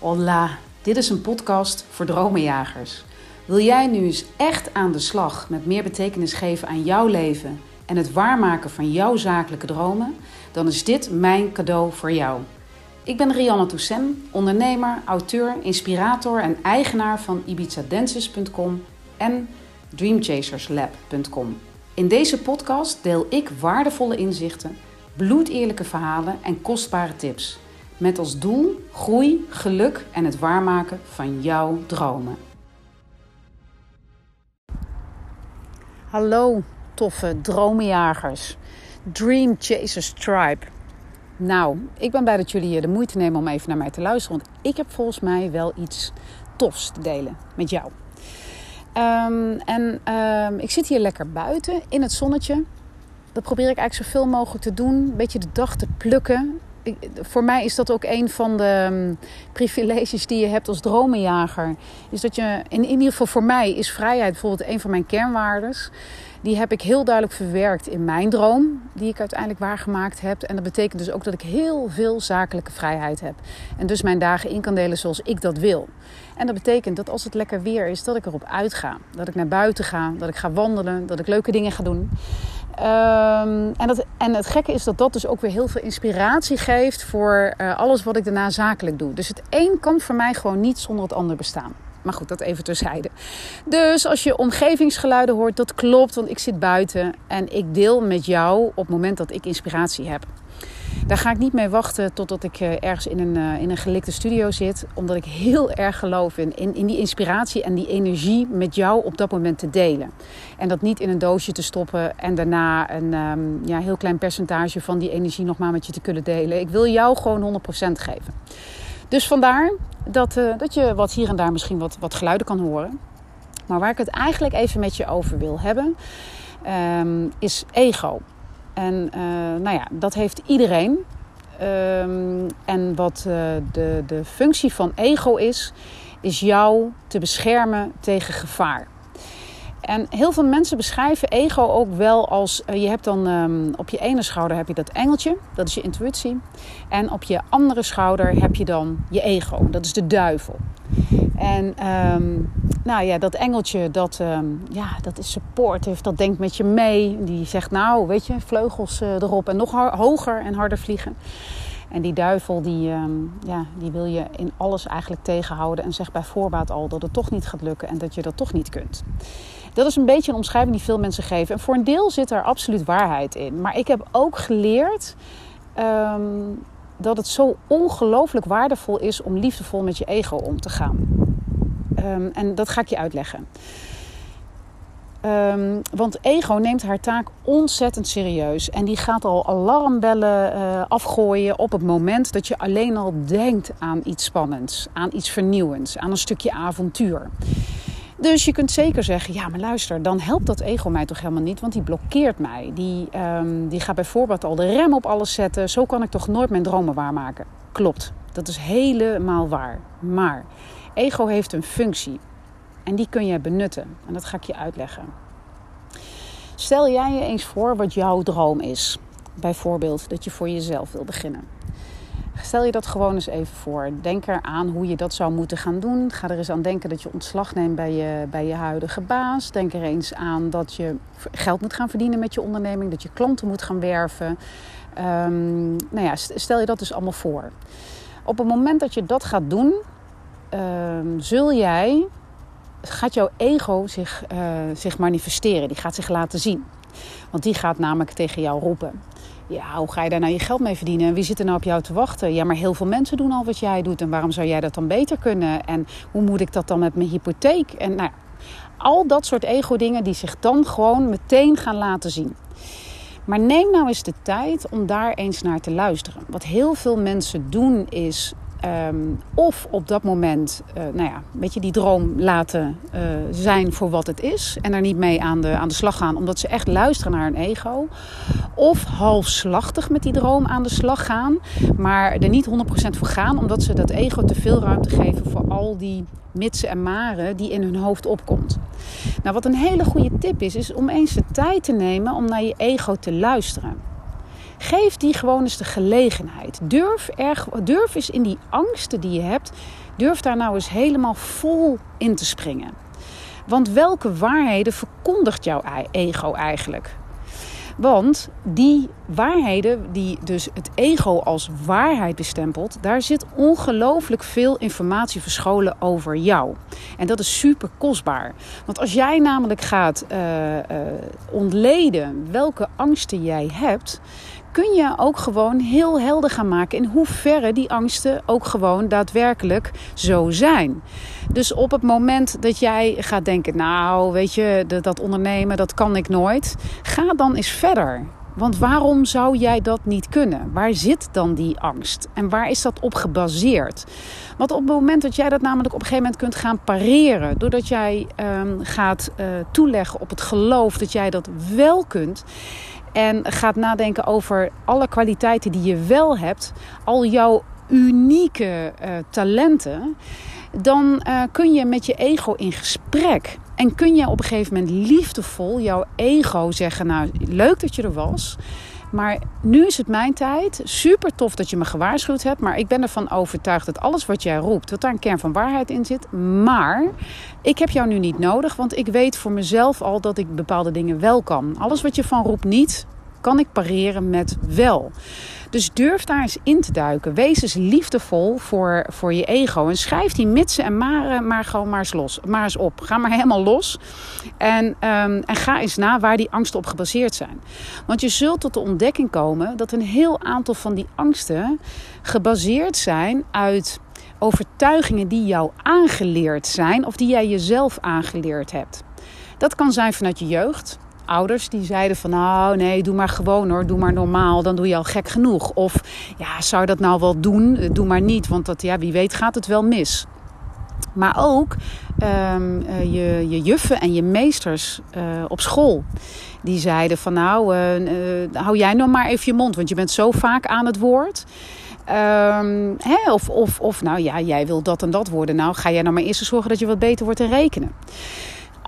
Hola, dit is een podcast voor dromenjagers. Wil jij nu eens echt aan de slag met meer betekenis geven aan jouw leven en het waarmaken van jouw zakelijke dromen? Dan is dit mijn cadeau voor jou. Ik ben Rianne Toussaint, ondernemer, auteur, inspirator en eigenaar van ibizadances.com en dreamchaserslab.com. In deze podcast deel ik waardevolle inzichten, bloedeerlijke verhalen en kostbare tips. Met als doel groei, geluk en het waarmaken van jouw dromen. Hallo toffe dromenjagers, Dream Chasers Tribe. Nou, ik ben blij dat jullie de moeite nemen om even naar mij te luisteren, want ik heb volgens mij wel iets tofs te delen met jou. Um, en um, ik zit hier lekker buiten in het zonnetje. Dat probeer ik eigenlijk zoveel mogelijk te doen. Een beetje de dag te plukken voor mij is dat ook een van de um, privileges die je hebt als dromenjager. Is dat je, in, in ieder geval voor mij, is vrijheid bijvoorbeeld een van mijn kernwaardes. Die heb ik heel duidelijk verwerkt in mijn droom, die ik uiteindelijk waargemaakt heb. En dat betekent dus ook dat ik heel veel zakelijke vrijheid heb. En dus mijn dagen in kan delen zoals ik dat wil. En dat betekent dat als het lekker weer is, dat ik erop uitga. Dat ik naar buiten ga, dat ik ga wandelen, dat ik leuke dingen ga doen. Um, en, dat, en het gekke is dat dat dus ook weer heel veel inspiratie geeft voor uh, alles wat ik daarna zakelijk doe. Dus het een kan voor mij gewoon niet zonder het ander bestaan. Maar goed, dat even terzijde. Dus als je omgevingsgeluiden hoort, dat klopt, want ik zit buiten en ik deel met jou op het moment dat ik inspiratie heb. Daar ga ik niet mee wachten totdat ik eh, ergens in een, uh, in een gelikte studio zit. Omdat ik heel erg geloof in, in, in, die inspiratie en die energie met jou op dat moment te delen. En dat niet in een doosje te stoppen en daarna een um, ja, heel klein percentage van die energie nog maar met je te kunnen delen. Ik wil jou gewoon 100% geven. Dus vandaar dat, uh, dat je wat hier en daar misschien wat, wat geluiden kan horen. Maar waar ik het eigenlijk even met je over wil hebben, um, is ego. En uh, nou ja, dat heeft iedereen. Um, en wat uh, de, de functie van ego is, is jou te beschermen tegen gevaar. En heel veel mensen beschrijven ego ook wel als uh, je hebt dan um, op je ene schouder heb je dat engeltje, dat is je intuïtie. En op je andere schouder heb je dan je ego, dat is de duivel. En um, nou ja, dat engeltje, dat, um, ja, dat is supportive, dat denkt met je mee. Die zegt nou, weet je, vleugels uh, erop en nog hoger en harder vliegen. En die duivel, die, um, ja, die wil je in alles eigenlijk tegenhouden. En zegt bij voorbaat al dat het toch niet gaat lukken en dat je dat toch niet kunt. Dat is een beetje een omschrijving die veel mensen geven. En voor een deel zit er absoluut waarheid in. Maar ik heb ook geleerd dat het zo ongelooflijk waardevol is om liefdevol met je ego om te gaan. Um, en dat ga ik je uitleggen. Um, want ego neemt haar taak ontzettend serieus. En die gaat al alarmbellen uh, afgooien op het moment dat je alleen al denkt aan iets spannends, aan iets vernieuwends, aan een stukje avontuur. Dus je kunt zeker zeggen, ja maar luister, dan helpt dat ego mij toch helemaal niet, want die blokkeert mij. Die, um, die gaat bijvoorbeeld al de rem op alles zetten. Zo kan ik toch nooit mijn dromen waarmaken. Klopt, dat is helemaal waar. Maar ego heeft een functie en die kun je benutten. En dat ga ik je uitleggen. Stel jij je eens voor wat jouw droom is. Bijvoorbeeld dat je voor jezelf wil beginnen. Stel je dat gewoon eens even voor. Denk eraan hoe je dat zou moeten gaan doen. Ga er eens aan denken dat je ontslag neemt bij je, bij je huidige baas. Denk er eens aan dat je geld moet gaan verdienen met je onderneming. Dat je klanten moet gaan werven. Um, nou ja, stel je dat dus allemaal voor. Op het moment dat je dat gaat doen, um, zul jij, gaat jouw ego zich, uh, zich manifesteren. Die gaat zich laten zien. Want die gaat namelijk tegen jou roepen. Ja, hoe ga je daar nou je geld mee verdienen? En wie zit er nou op jou te wachten? Ja, maar heel veel mensen doen al wat jij doet. En waarom zou jij dat dan beter kunnen? En hoe moet ik dat dan met mijn hypotheek? En nou al dat soort ego-dingen die zich dan gewoon meteen gaan laten zien. Maar neem nou eens de tijd om daar eens naar te luisteren. Wat heel veel mensen doen is Um, of op dat moment, uh, nou ja, een beetje die droom laten uh, zijn voor wat het is. En er niet mee aan de, aan de slag gaan, omdat ze echt luisteren naar hun ego. Of halfslachtig met die droom aan de slag gaan, maar er niet 100% voor gaan, omdat ze dat ego te veel ruimte geven voor al die mitsen en maren die in hun hoofd opkomt. Nou, wat een hele goede tip is, is om eens de tijd te nemen om naar je ego te luisteren. Geef die gewoon eens de gelegenheid. Durf, erg, durf eens in die angsten die je hebt, durf daar nou eens helemaal vol in te springen. Want welke waarheden verkondigt jouw ego eigenlijk? Want die waarheden, die dus het ego als waarheid bestempelt, daar zit ongelooflijk veel informatie verscholen over jou. En dat is super kostbaar. Want als jij namelijk gaat uh, ontleden welke angsten jij hebt, kun je ook gewoon heel helder gaan maken in hoeverre die angsten ook gewoon daadwerkelijk zo zijn. Dus op het moment dat jij gaat denken, nou weet je, dat ondernemen, dat kan ik nooit. Ga dan eens verder. Want waarom zou jij dat niet kunnen? Waar zit dan die angst? En waar is dat op gebaseerd? Want op het moment dat jij dat namelijk op een gegeven moment kunt gaan pareren, doordat jij um, gaat uh, toeleggen op het geloof dat jij dat wel kunt, en gaat nadenken over alle kwaliteiten die je wel hebt, al jouw unieke uh, talenten, dan uh, kun je met je ego in gesprek. En kun je op een gegeven moment liefdevol jouw ego zeggen: Nou, leuk dat je er was. Maar nu is het mijn tijd. Super tof dat je me gewaarschuwd hebt. Maar ik ben ervan overtuigd dat alles wat jij roept, dat daar een kern van waarheid in zit. Maar ik heb jou nu niet nodig, want ik weet voor mezelf al dat ik bepaalde dingen wel kan. Alles wat je van roept niet, kan ik pareren met wel. Dus durf daar eens in te duiken. Wees eens liefdevol voor, voor je ego. En schrijf die mitsen en maren maar gewoon maar eens los. Maar eens op. Ga maar helemaal los. En, um, en ga eens na waar die angsten op gebaseerd zijn. Want je zult tot de ontdekking komen dat een heel aantal van die angsten gebaseerd zijn uit overtuigingen die jou aangeleerd zijn of die jij jezelf aangeleerd hebt. Dat kan zijn vanuit je jeugd ouders die zeiden van nou nee, doe maar gewoon hoor, doe maar normaal, dan doe je al gek genoeg. Of ja, zou dat nou wel doen? Doe maar niet, want dat, ja, wie weet gaat het wel mis. Maar ook um, je, je juffen en je meesters uh, op school. Die zeiden van nou, hou jij nou maar even je mond, want je bent zo vaak aan het woord. Um, hè, of, of, of nou ja, jij wil dat en dat worden. Nou, ga jij nou maar eerst zorgen dat je wat beter wordt in rekenen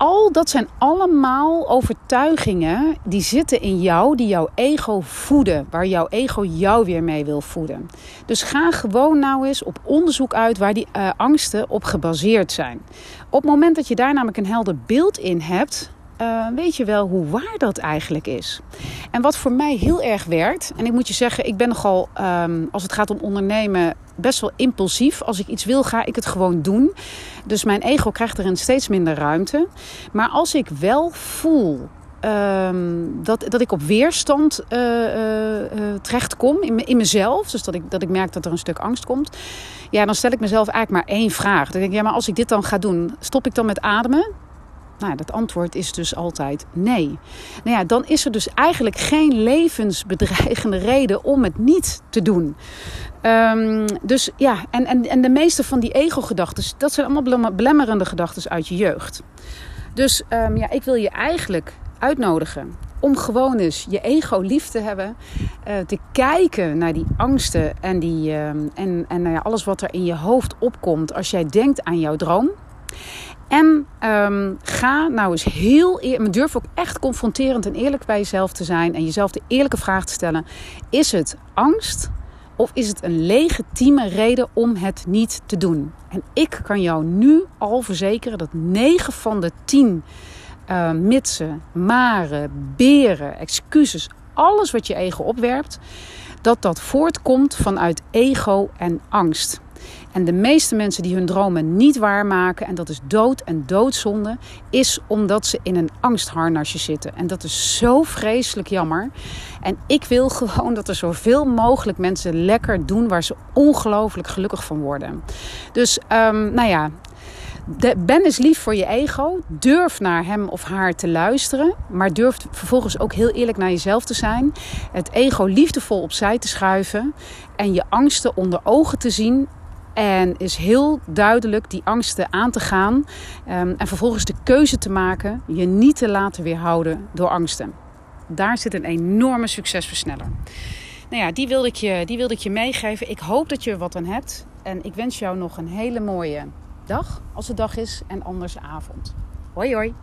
al dat zijn allemaal overtuigingen die zitten in jou, die jouw ego voeden, waar jouw ego jou weer mee wil voeden. Dus ga gewoon nou eens op onderzoek uit waar die uh, angsten op gebaseerd zijn. Op het moment dat je daar namelijk een helder beeld in hebt, uh, weet je wel hoe waar dat eigenlijk is. En wat voor mij heel erg werkt, en ik moet je zeggen, ik ben nogal um, als het gaat om ondernemen best wel impulsief. Als ik iets wil, ga ik het gewoon doen. Dus mijn ego krijgt erin steeds minder ruimte. Maar als ik wel voel Um, dat, dat ik op weerstand uh, uh, terechtkom in, in mezelf. Dus dat ik, dat ik merk dat er een stuk angst komt. Ja, dan stel ik mezelf eigenlijk maar één vraag. Dan denk ik, ja, maar als ik dit dan ga doen, stop ik dan met ademen? Nou, dat antwoord is dus altijd nee. Nou ja, dan is er dus eigenlijk geen levensbedreigende reden om het niet te doen. Um, dus ja, en, en, en de meeste van die ego-gedachten, dat zijn allemaal belemmerende gedachten uit je jeugd. Dus um, ja, ik wil je eigenlijk uitnodigen om gewoon eens je ego lief te hebben. Uh, te kijken naar die angsten en, die, uh, en, en nou ja, alles wat er in je hoofd opkomt als jij denkt aan jouw droom. En um, ga nou eens heel eerlijk, maar durf ook echt confronterend en eerlijk bij jezelf te zijn en jezelf de eerlijke vraag te stellen: is het angst of is het een legitieme reden om het niet te doen? En ik kan jou nu al verzekeren dat 9 van de 10 uh, mitsen, maren, beren, excuses, alles wat je ego opwerpt, dat dat voortkomt vanuit ego en angst. En de meeste mensen die hun dromen niet waarmaken, en dat is dood en doodzonde, is omdat ze in een angstharnasje zitten. En dat is zo vreselijk jammer. En ik wil gewoon dat er zoveel mogelijk mensen lekker doen waar ze ongelooflijk gelukkig van worden. Dus, um, nou ja, ben eens lief voor je ego. Durf naar hem of haar te luisteren. Maar durf vervolgens ook heel eerlijk naar jezelf te zijn. Het ego liefdevol opzij te schuiven. En je angsten onder ogen te zien. En is heel duidelijk die angsten aan te gaan. Um, en vervolgens de keuze te maken je niet te laten weerhouden door angsten. Daar zit een enorme succesversneller. Nou ja, die wilde, ik je, die wilde ik je meegeven. Ik hoop dat je er wat aan hebt. En ik wens jou nog een hele mooie dag, als het dag is, en anders avond. Hoi hoi.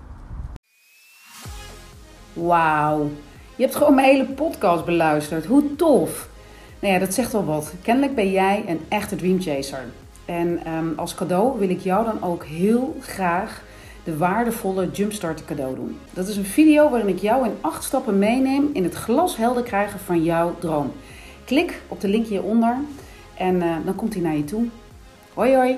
Wauw. Je hebt gewoon mijn hele podcast beluisterd. Hoe tof! Nou ja, dat zegt wel wat. Kennelijk ben jij een echte dreamchaser. En um, als cadeau wil ik jou dan ook heel graag de waardevolle Jumpstart cadeau doen. Dat is een video waarin ik jou in acht stappen meeneem in het glashelder krijgen van jouw droom. Klik op de link hieronder en uh, dan komt hij naar je toe. Hoi hoi!